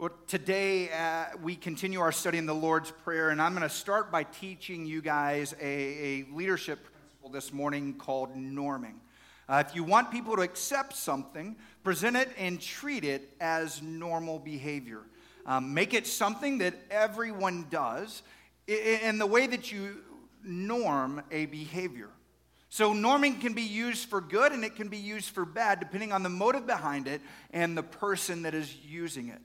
Well, today uh, we continue our study in the Lord's Prayer, and I'm going to start by teaching you guys a, a leadership principle this morning called norming. Uh, if you want people to accept something, present it and treat it as normal behavior. Um, make it something that everyone does in the way that you norm a behavior. So, norming can be used for good and it can be used for bad, depending on the motive behind it and the person that is using it.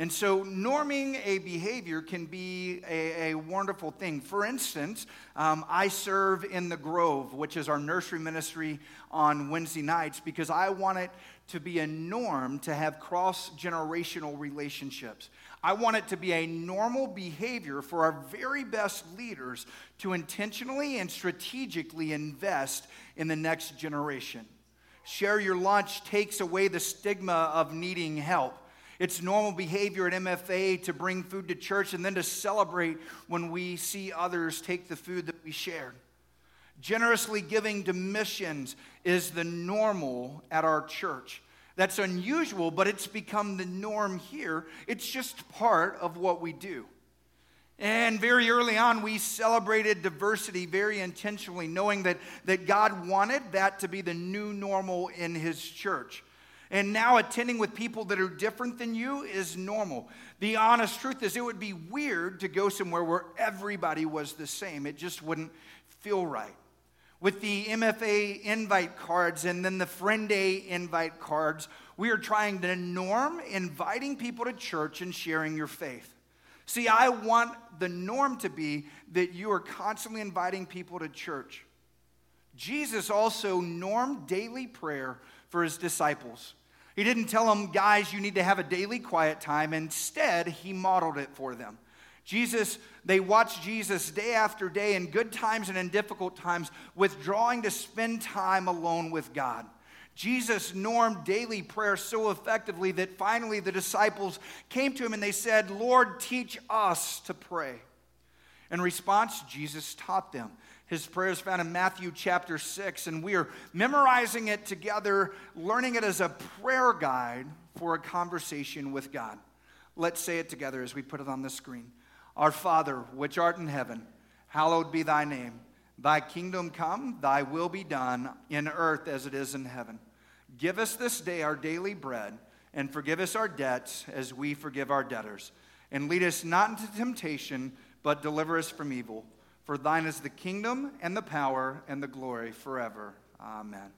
And so, norming a behavior can be a, a wonderful thing. For instance, um, I serve in the Grove, which is our nursery ministry on Wednesday nights, because I want it to be a norm to have cross generational relationships. I want it to be a normal behavior for our very best leaders to intentionally and strategically invest in the next generation. Share your lunch takes away the stigma of needing help. It's normal behavior at MFA to bring food to church and then to celebrate when we see others take the food that we shared. Generously giving to missions is the normal at our church. That's unusual, but it's become the norm here. It's just part of what we do. And very early on, we celebrated diversity very intentionally, knowing that, that God wanted that to be the new normal in His church. And now attending with people that are different than you is normal. The honest truth is, it would be weird to go somewhere where everybody was the same. It just wouldn't feel right. With the MFA invite cards and then the Friend Day invite cards, we are trying to norm inviting people to church and sharing your faith. See, I want the norm to be that you are constantly inviting people to church. Jesus also normed daily prayer for his disciples. He didn't tell them, guys, you need to have a daily quiet time. Instead, he modeled it for them. Jesus, they watched Jesus day after day in good times and in difficult times, withdrawing to spend time alone with God. Jesus normed daily prayer so effectively that finally the disciples came to him and they said, Lord, teach us to pray. In response, Jesus taught them. His prayer is found in Matthew chapter 6, and we are memorizing it together, learning it as a prayer guide for a conversation with God. Let's say it together as we put it on the screen. Our Father, which art in heaven, hallowed be thy name. Thy kingdom come, thy will be done in earth as it is in heaven. Give us this day our daily bread, and forgive us our debts as we forgive our debtors. And lead us not into temptation, but deliver us from evil. For thine is the kingdom and the power and the glory forever. Amen.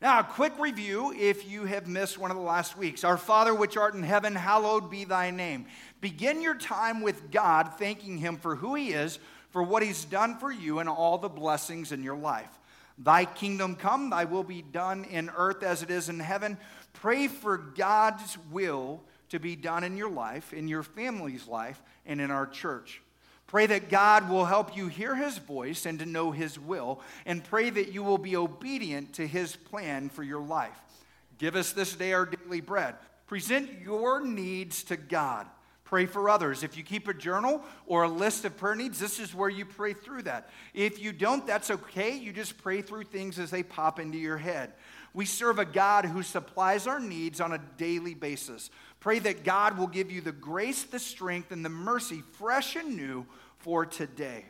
Now, a quick review if you have missed one of the last weeks. Our Father, which art in heaven, hallowed be thy name. Begin your time with God, thanking him for who he is, for what he's done for you, and all the blessings in your life. Thy kingdom come, thy will be done in earth as it is in heaven. Pray for God's will to be done in your life, in your family's life, and in our church. Pray that God will help you hear his voice and to know his will, and pray that you will be obedient to his plan for your life. Give us this day our daily bread. Present your needs to God. Pray for others. If you keep a journal or a list of prayer needs, this is where you pray through that. If you don't, that's okay. You just pray through things as they pop into your head. We serve a God who supplies our needs on a daily basis. Pray that God will give you the grace, the strength, and the mercy, fresh and new, for today.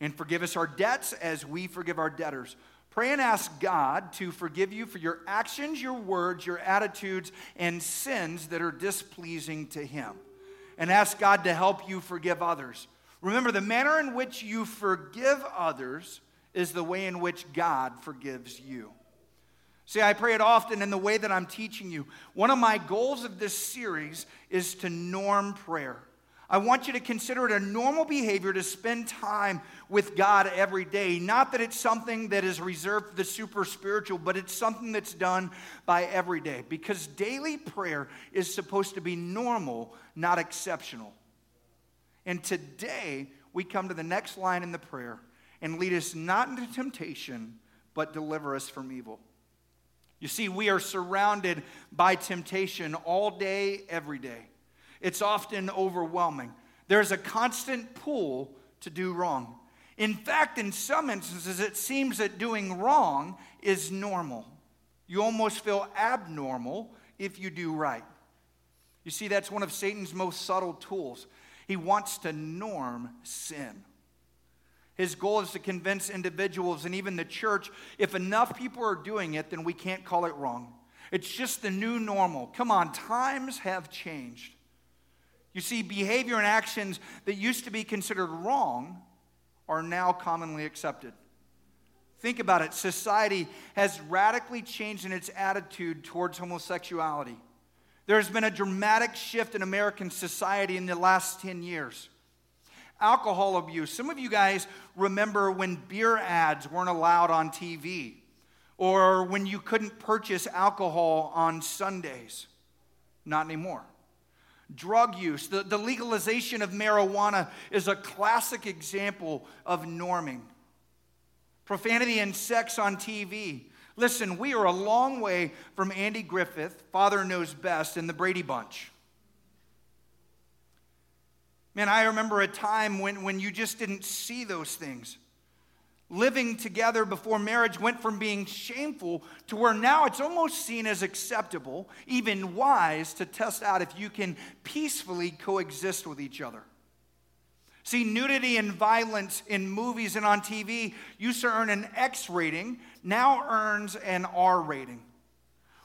And forgive us our debts as we forgive our debtors. Pray and ask God to forgive you for your actions, your words, your attitudes, and sins that are displeasing to Him. And ask God to help you forgive others. Remember, the manner in which you forgive others is the way in which God forgives you. See, I pray it often in the way that I'm teaching you. One of my goals of this series is to norm prayer. I want you to consider it a normal behavior to spend time with God every day. Not that it's something that is reserved for the super spiritual, but it's something that's done by every day. Because daily prayer is supposed to be normal, not exceptional. And today, we come to the next line in the prayer and lead us not into temptation, but deliver us from evil. You see, we are surrounded by temptation all day, every day. It's often overwhelming. There's a constant pull to do wrong. In fact, in some instances, it seems that doing wrong is normal. You almost feel abnormal if you do right. You see, that's one of Satan's most subtle tools. He wants to norm sin. His goal is to convince individuals and even the church if enough people are doing it, then we can't call it wrong. It's just the new normal. Come on, times have changed. You see, behavior and actions that used to be considered wrong are now commonly accepted. Think about it. Society has radically changed in its attitude towards homosexuality. There's been a dramatic shift in American society in the last 10 years. Alcohol abuse. Some of you guys remember when beer ads weren't allowed on TV or when you couldn't purchase alcohol on Sundays. Not anymore. Drug use, the, the legalization of marijuana is a classic example of norming. Profanity and sex on TV. Listen, we are a long way from Andy Griffith, Father Knows Best, and the Brady Bunch. Man, I remember a time when, when you just didn't see those things. Living together before marriage went from being shameful to where now it's almost seen as acceptable, even wise, to test out if you can peacefully coexist with each other. See, nudity and violence in movies and on TV used to earn an X rating, now earns an R rating.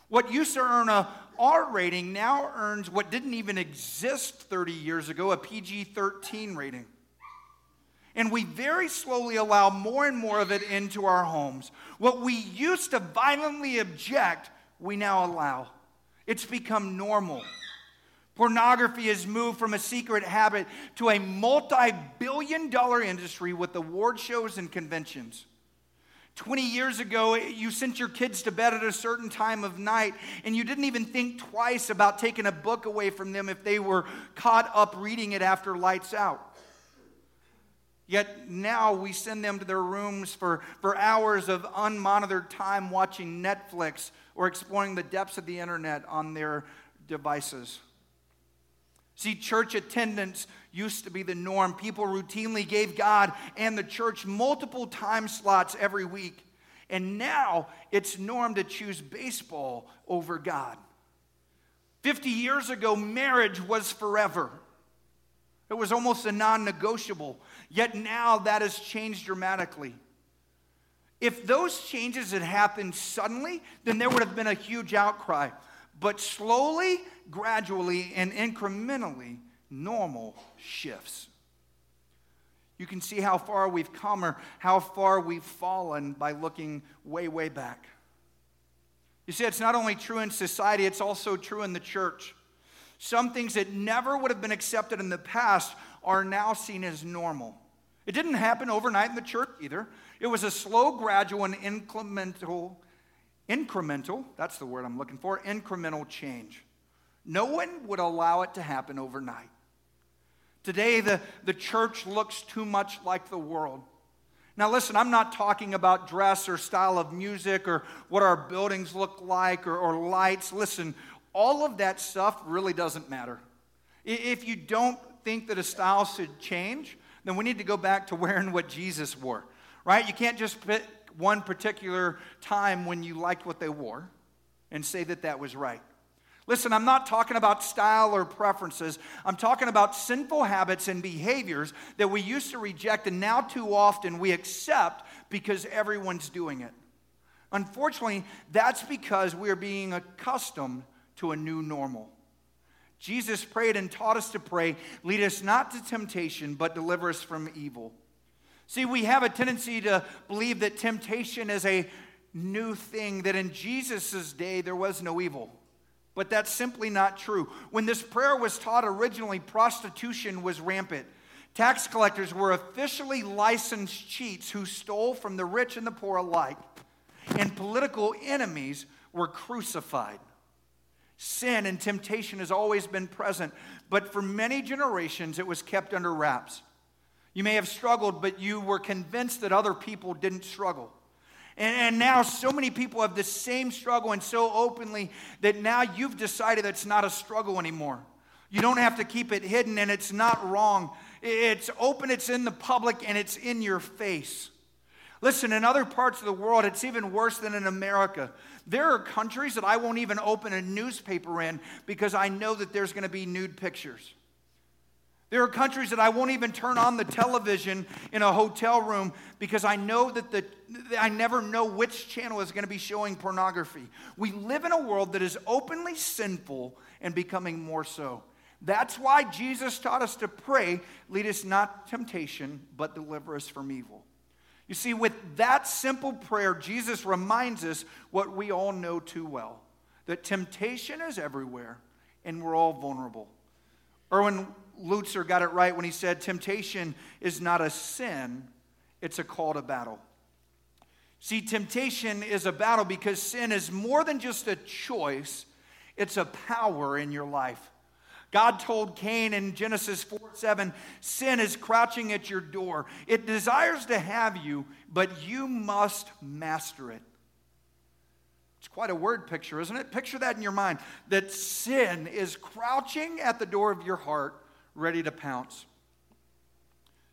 What used to earn a R rating now earns what didn't even exist 30 years ago, a PG 13 rating. And we very slowly allow more and more of it into our homes. What we used to violently object, we now allow. It's become normal. Pornography has moved from a secret habit to a multi billion dollar industry with award shows and conventions. 20 years ago, you sent your kids to bed at a certain time of night, and you didn't even think twice about taking a book away from them if they were caught up reading it after lights out. Yet now we send them to their rooms for, for hours of unmonitored time watching Netflix or exploring the depths of the internet on their devices. See, church attendance used to be the norm. People routinely gave God and the church multiple time slots every week. And now it's norm to choose baseball over God. 50 years ago, marriage was forever. It was almost a non negotiable. Yet now that has changed dramatically. If those changes had happened suddenly, then there would have been a huge outcry. But slowly, gradually, and incrementally, normal shifts. You can see how far we've come or how far we've fallen by looking way, way back. You see, it's not only true in society, it's also true in the church. Some things that never would have been accepted in the past are now seen as normal. It didn't happen overnight in the church either. It was a slow, gradual, and incremental Incremental, that's the word I'm looking for, incremental change. No one would allow it to happen overnight. Today, the, the church looks too much like the world. Now, listen, I'm not talking about dress or style of music or what our buildings look like or, or lights. Listen, all of that stuff really doesn't matter. If you don't think that a style should change, then we need to go back to wearing what Jesus wore, right? You can't just pick one particular time when you liked what they wore and say that that was right. Listen, I'm not talking about style or preferences. I'm talking about sinful habits and behaviors that we used to reject and now too often we accept because everyone's doing it. Unfortunately, that's because we are being accustomed to a new normal. Jesus prayed and taught us to pray, lead us not to temptation, but deliver us from evil. See, we have a tendency to believe that temptation is a new thing, that in Jesus' day there was no evil. But that's simply not true. When this prayer was taught originally, prostitution was rampant. Tax collectors were officially licensed cheats who stole from the rich and the poor alike, and political enemies were crucified. Sin and temptation has always been present, but for many generations it was kept under wraps. You may have struggled, but you were convinced that other people didn't struggle. And, and, now so many people have the same struggle and so openly that now you've decided it's not a struggle anymore. You don't have to keep it hidden and it's not wrong. It's open, it's in the public, and it's in your face. Listen, in other parts of the world, it's even worse than in America. There are countries that I won't even open a newspaper in because I know that there's going to be nude pictures. There are countries that I won't even turn on the television in a hotel room because I know that the, I never know which channel is going to be showing pornography. We live in a world that is openly sinful and becoming more so. That's why Jesus taught us to pray, lead us not temptation, but deliver us from evil. You see, with that simple prayer, Jesus reminds us what we all know too well that temptation is everywhere and we're all vulnerable. Erwin Lutzer got it right when he said, Temptation is not a sin, it's a call to battle. See, temptation is a battle because sin is more than just a choice, it's a power in your life. God told Cain in Genesis 4 7, sin is crouching at your door. It desires to have you, but you must master it. It's quite a word picture, isn't it? Picture that in your mind that sin is crouching at the door of your heart, ready to pounce.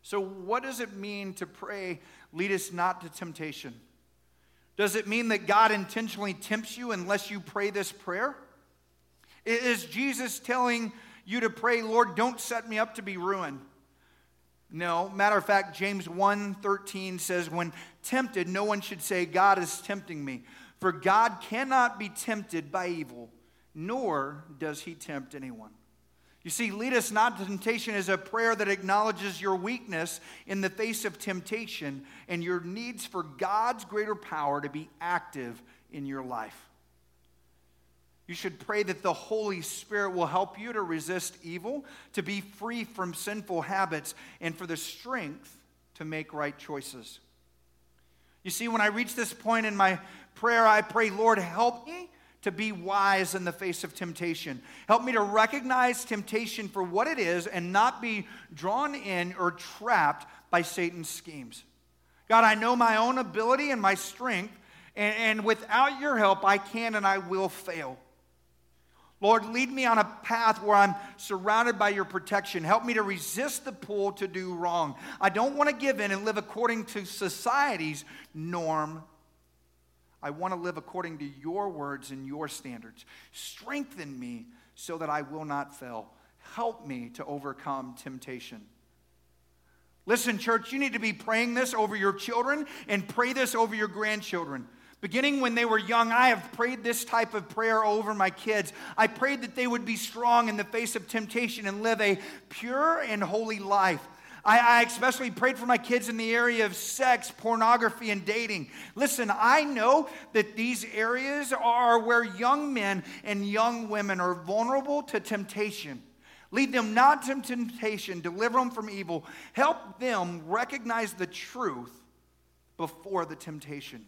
So, what does it mean to pray, lead us not to temptation? Does it mean that God intentionally tempts you unless you pray this prayer? Is Jesus telling you to pray, Lord, don't set me up to be ruined? No. Matter of fact, James 1:13 says, when tempted, no one should say, God is tempting me. For God cannot be tempted by evil, nor does he tempt anyone. You see, lead us not to temptation is a prayer that acknowledges your weakness in the face of temptation and your needs for God's greater power to be active in your life. You should pray that the Holy Spirit will help you to resist evil, to be free from sinful habits, and for the strength to make right choices. You see, when I reach this point in my prayer, I pray, Lord, help me to be wise in the face of temptation. Help me to recognize temptation for what it is and not be drawn in or trapped by Satan's schemes. God, I know my own ability and my strength, and, and without your help, I can and I will fail. Lord, lead me on a path where I'm surrounded by your protection. Help me to resist the pull to do wrong. I don't want to give in and live according to society's norm. I want to live according to your words and your standards. Strengthen me so that I will not fail. Help me to overcome temptation. Listen, church, you need to be praying this over your children and pray this over your grandchildren. Beginning when they were young, I have prayed this type of prayer over my kids. I prayed that they would be strong in the face of temptation and live a pure and holy life. I, I, especially prayed for my kids in the area of sex, pornography, and dating. Listen, I know that these areas are where young men and young women are vulnerable to temptation. Lead them not to temptation, deliver them from evil. Help them recognize the truth before the temptation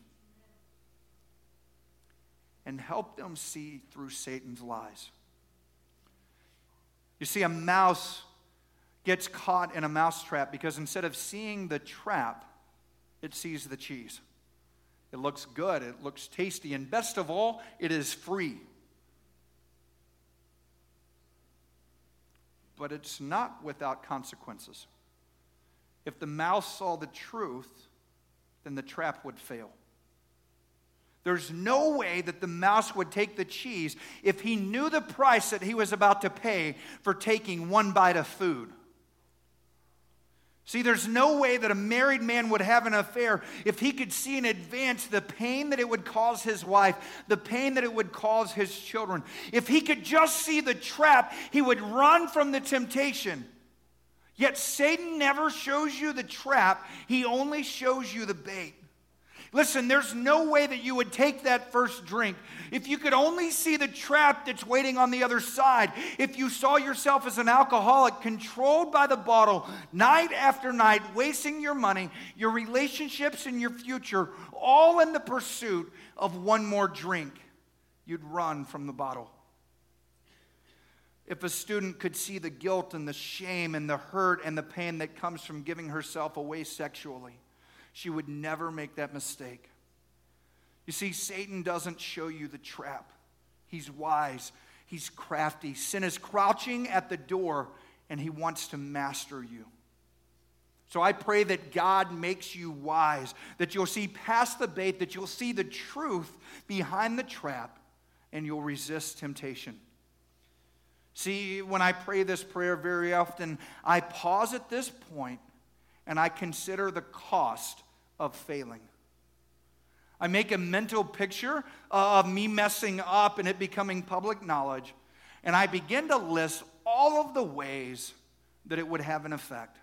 and help them see through Satan's lies. You see, a mouse gets caught in a mousetrap because instead of seeing the trap, it sees the cheese. It looks good, it looks tasty, and best of all, it is free. But it's not without consequences. If the mouse saw the truth, then the trap would fail. There's no way that the mouse would take the cheese if he knew the price that he was about to pay for taking one bite of food. See, there's no way that a married man would have an affair if he could see in advance the pain that it would cause his wife, the pain that it would cause his children. If he could just see the trap, he would run from the temptation. Yet Satan never shows you the trap, he only shows you the bait. Listen, there's no way that you would take that first drink if you could only see the trap that's waiting on the other side. If you saw yourself as an alcoholic controlled by the bottle night after night, wasting your money, your relationships, and your future, all in the pursuit of one more drink, you'd run from the bottle. If a student could see the guilt and the shame and the hurt and the pain that comes from giving herself away sexually, she would never make that mistake. You see, Satan doesn't show you the trap. He's wise, he's crafty. Sin is crouching at the door, and he wants to master you. So I pray that God makes you wise, that you'll see past the bait, that you'll see the truth behind the trap, and you'll resist temptation. See, when I pray this prayer very often, I pause at this point and I consider the cost of failing. I make a mental picture of me messing up and it becoming public knowledge, and I begin to list all of the ways that it would have an effect.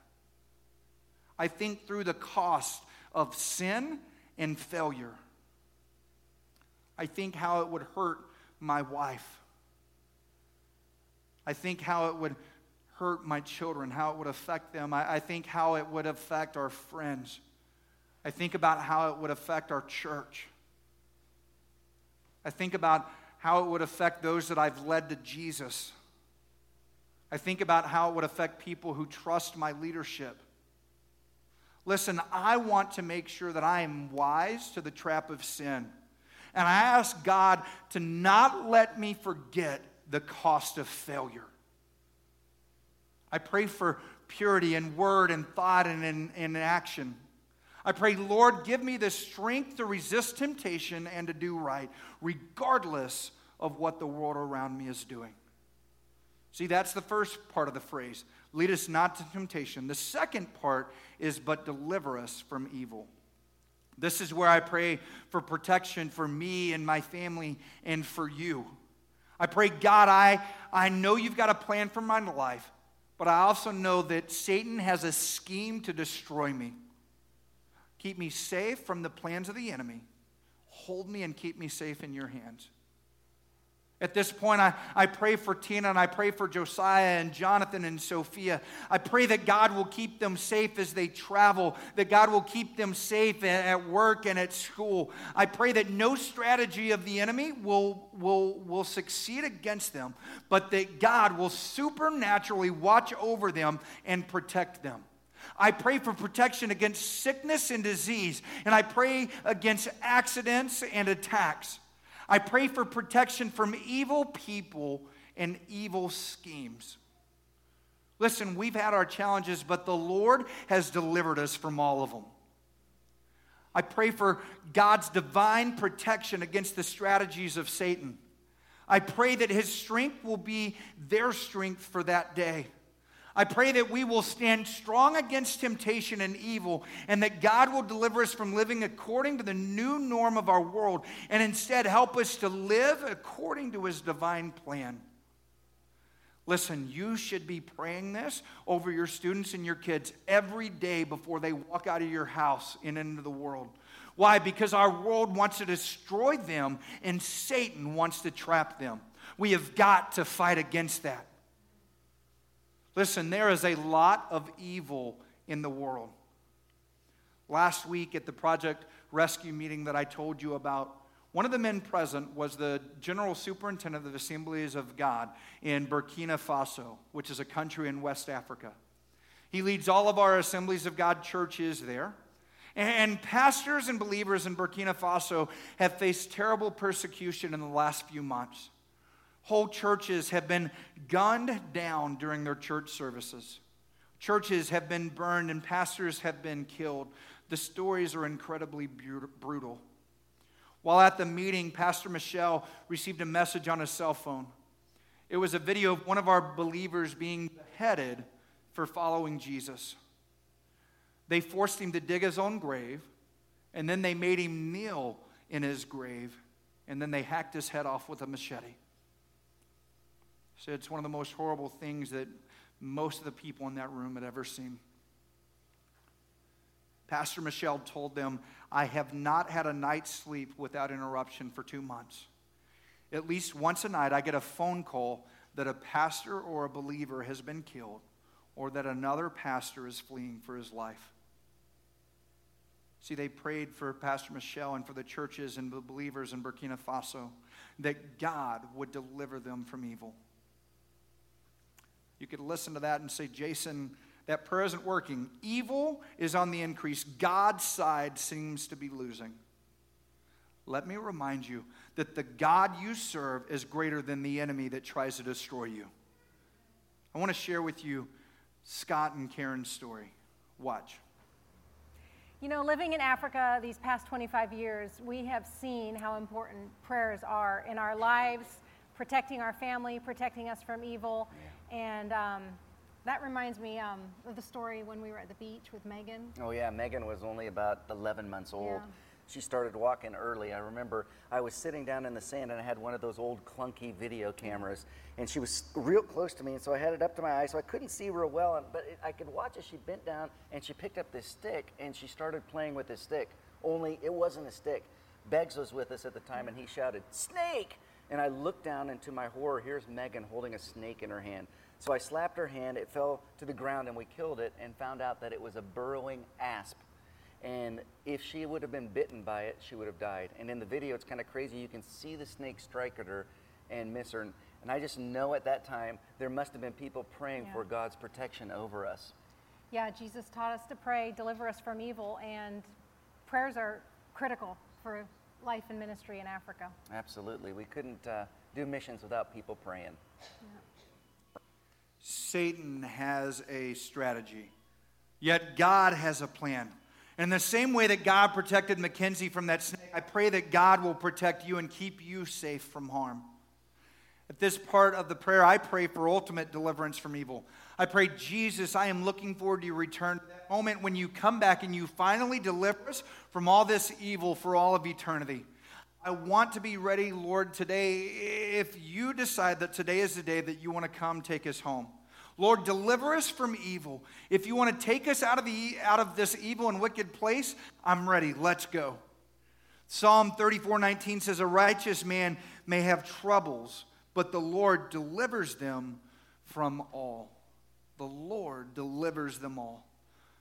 I think through the cost of sin and failure. I think how it would hurt my wife. I think how it would hurt my children, how it would affect them. I, I, think how it would affect our friends. I think about how it would affect our church. I think about how it would affect those that I've led to Jesus. I think about how it would affect people who trust my leadership. Listen, I want to make sure that I am wise to the trap of sin. And I ask God to not let me forget the cost of failure. I pray for purity in word and thought and in, in action. I pray, Lord, give me the strength to resist temptation and to do right, regardless of what the world around me is doing. See, that's the first part of the phrase lead us not to temptation. The second part is, but deliver us from evil. This is where I pray for protection for me and my family and for you. I pray, God, I, I know you've got a plan for my life, but I also know that Satan has a scheme to destroy me. Keep me safe from the plans of the enemy. Hold me and keep me safe in your hands. At this point, I, I pray for Tina and I pray for Josiah and Jonathan and Sophia. I pray that God will keep them safe as they travel, that God will keep them safe at work and at school. I pray that no strategy of the enemy will, will, will succeed against them, but that God will supernaturally watch over them and protect them. I pray for protection against sickness and disease, and I pray against accidents and attacks. I pray for protection from evil people and evil schemes. Listen, we've had our challenges, but the Lord has delivered us from all of them. I pray for God's divine protection against the strategies of Satan. I pray that his strength will be their strength for that day. I pray that we will stand strong against temptation and evil, and that God will deliver us from living according to the new norm of our world, and instead help us to live according to His divine plan. Listen, you should be praying this over your students and your kids every day before they walk out of your house and into the world. Why? Because our world wants to destroy them, and Satan wants to trap them. We have got to fight against that. Listen, there is a lot of evil in the world. Last week at the Project Rescue meeting that I told you about, one of the men present was the General Superintendent of Assemblies of God in Burkina Faso, which is a country in West Africa. He leads all of our Assemblies of God churches there. And pastors and believers in Burkina Faso have faced terrible persecution in the last few months. Whole churches have been gunned down during their church services. Churches have been burned and pastors have been killed. The stories are incredibly brutal. While at the meeting, Pastor Michelle received a message on his cell phone. It was a video of one of our believers being beheaded for following Jesus. They forced him to dig his own grave, and then they made him kneel in his grave, and then they hacked his head off with a machete. So it's one of the most horrible things that most of the people in that room had ever seen. Pastor Michelle told them, I have not had a night's sleep without interruption for two months. At least once a night, I get a phone call that a pastor or a believer has been killed or that another pastor is fleeing for his life. See, they prayed for Pastor Michelle and for the churches and the believers in Burkina Faso that God would deliver them from evil. You could listen to that and say, Jason, that prayer isn't working. Evil is on the increase, God's side seems to be losing. Let me remind you that the God you serve is greater than the enemy that tries to destroy you. I want to share with you Scott and Karen's story. Watch. You know, living in Africa these past 25 years, we have seen how important prayers are in our lives, protecting our family, protecting us from evil. Yeah. And um, that reminds me um, of the story when we were at the beach with Megan. Oh, yeah. Megan was only about 11 months old. Yeah she started walking early. I remember I was sitting down in the sand and I had one of those old clunky video cameras, and she was real close to me, and so I had it up to my eye, so I couldn't see real well, but it, I could watch as she bent down and she picked up this stick and she started playing with this stick. Only it wasn't a stick. Beggs was with us at the time, and he shouted, "Snake!" And I looked down, and to my horror, here's Megan holding a snake in her hand. So I slapped her hand. It fell to the ground, and we killed it, and found out that it was a burrowing asp and if she would have been bitten by it, she would have died. And in the video, it's kind of crazy. You can see the snake strike at her and miss her. And I just know at that time there must have been people praying yeah. for God's protection over us. Yeah, Jesus taught us to pray, deliver us from evil, and prayers are critical for life and ministry in Africa. Absolutely. We couldn't uh, do missions without people praying. Yeah. Satan has a strategy, yet God has a plan. In the same way that God protected Mackenzie from that snake, I pray that God will protect you and keep you safe from harm. At this part of the prayer, I pray for ultimate deliverance from evil. I pray, Jesus, I am looking forward to your return, that moment when you come back and you finally deliver us from all this evil for all of eternity. I want to be ready, Lord, today. If you decide that today is the day that you want to come take us home, Lord, deliver us from evil. If you want to take us out of, the, out of this evil and wicked place, I'm ready. Let's go. Psalm 34 19 says, A righteous man may have troubles, but the Lord delivers them from all. The Lord delivers them all.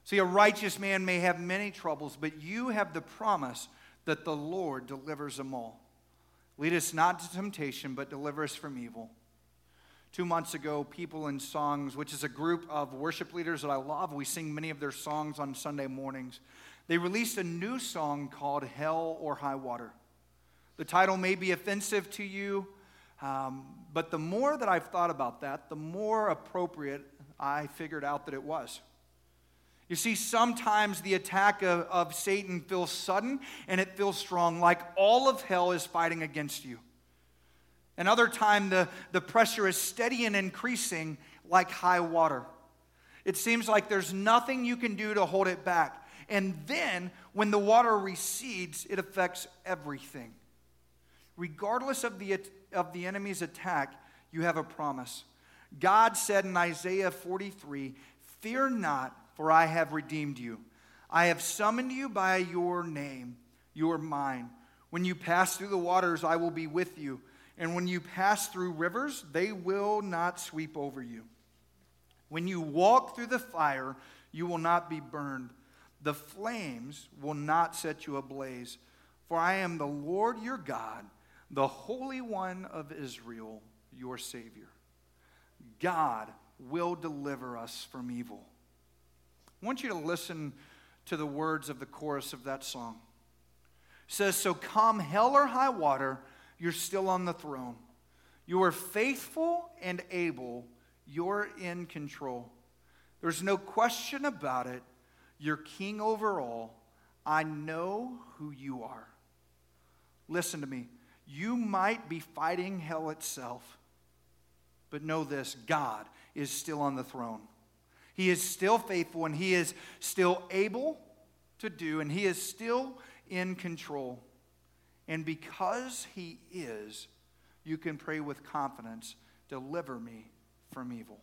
See, a righteous man may have many troubles, but you have the promise that the Lord delivers them all. Lead us not to temptation, but deliver us from evil two months ago, People & Songs, which is a group of worship leaders that I love. We sing many of their songs on Sunday mornings. They released a new song called Hell or High Water. The title may be offensive to you, um, but the more that I've thought about that, the more appropriate I figured out that it was. You see, sometimes the attack of, of Satan feels sudden and it feels strong, like all of hell is fighting against you. Another time, the, the pressure is steady and increasing like high water. It seems like there's nothing you can do to hold it back. And then, when the water recedes, it affects everything. Regardless of the, of the enemy's attack, you have a promise. God said in Isaiah 43 Fear not, for I have redeemed you. I have summoned you by your name. You are mine. When you pass through the waters, I will be with you and when you pass through rivers, they will not sweep over you. When you walk through the fire, you will not be burned. The flames will not set you ablaze. For I am the Lord your God, the Holy One of Israel, your Savior. God will deliver us from evil. I want you to listen to the words of the chorus of that song. It says, So come hell or high water, you're still on the throne. You are faithful and able. You're in control. There's no question about it. You're king over all. I know who you are. Listen to me. You might be fighting hell itself, but know this God is still on the throne. He is still faithful and He is still able to do, and He is still in control. And because He is, you can pray with confidence deliver me from evil.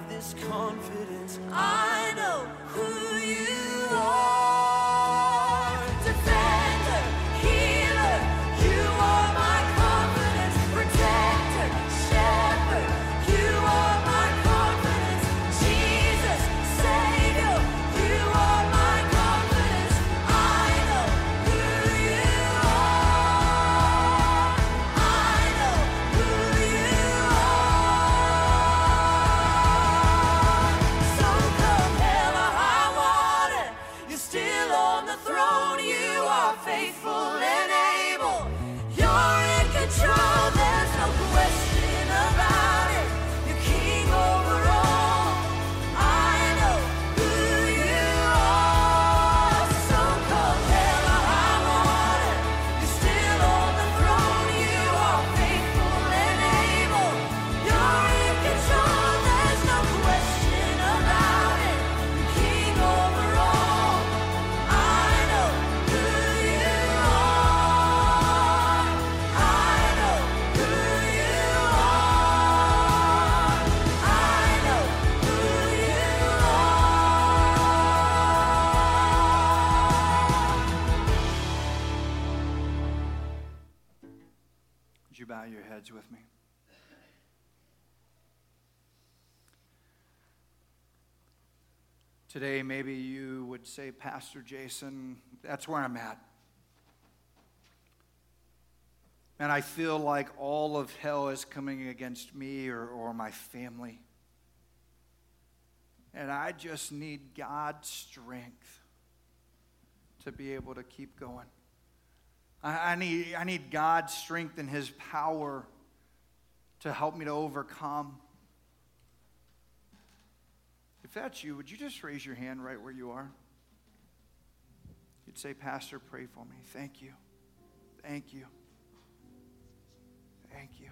have this confidence. I know who you are. Today, maybe you would say, Pastor Jason, that's where I'm at. And I feel like all of hell is coming against me or, or my family. And I just need God's strength to be able to keep going. I, I, need, I need God's strength and His power to help me to overcome. If that's you, would you just raise your hand right where you are? You'd say, Pastor, pray for me. Thank you. Thank you. Thank you.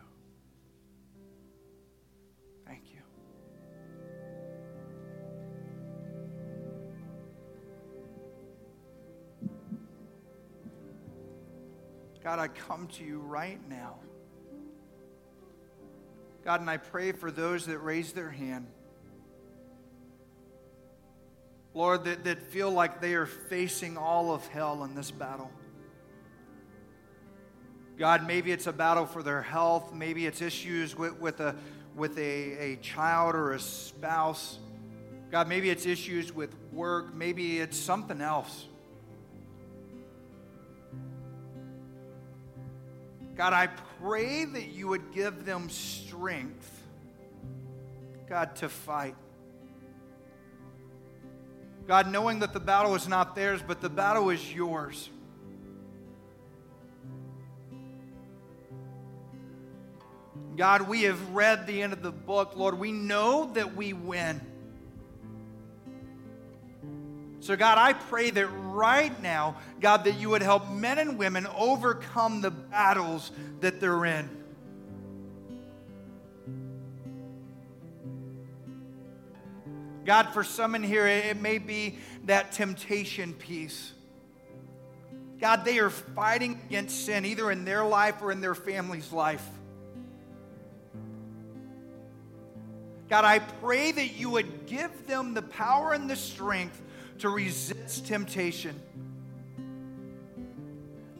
Thank you. God, I come to you right now. God, and I pray for those that raise their hand. Lord, that, that feel like they are facing all of hell in this battle. God, maybe it's a battle for their health. Maybe it's issues with, with, a, with a, a child or a spouse. God, maybe it's issues with work. Maybe it's something else. God, I pray that you would give them strength, God, to fight. God, knowing that the battle is not theirs, but the battle is yours. God, we have read the end of the book. Lord, we know that we win. So, God, I pray that right now, God, that you would help men and women overcome the battles that they're in. God, for some in here, it may be that temptation piece. God, they are fighting against sin, either in their life or in their family's life. God, I pray that you would give them the power and the strength to resist temptation.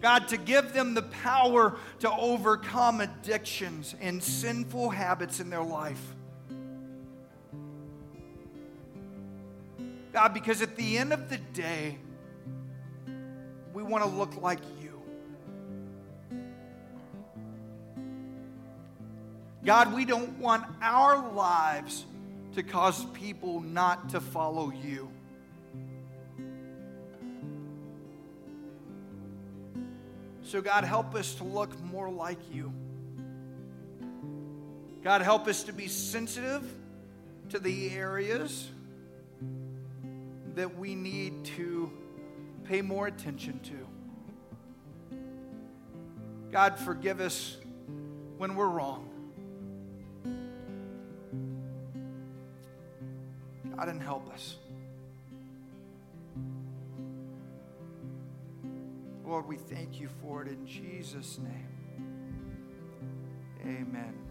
God, to give them the power to overcome addictions and sinful habits in their life. God, because at the end of the day, we want to look like you. God, we don't want our lives to cause people not to follow you. So, God, help us to look more like you. God, help us to be sensitive to the areas that we need to pay more attention to. God, forgive us when we're wrong. God, and help us. Lord, we thank you for it in Jesus' name. Amen.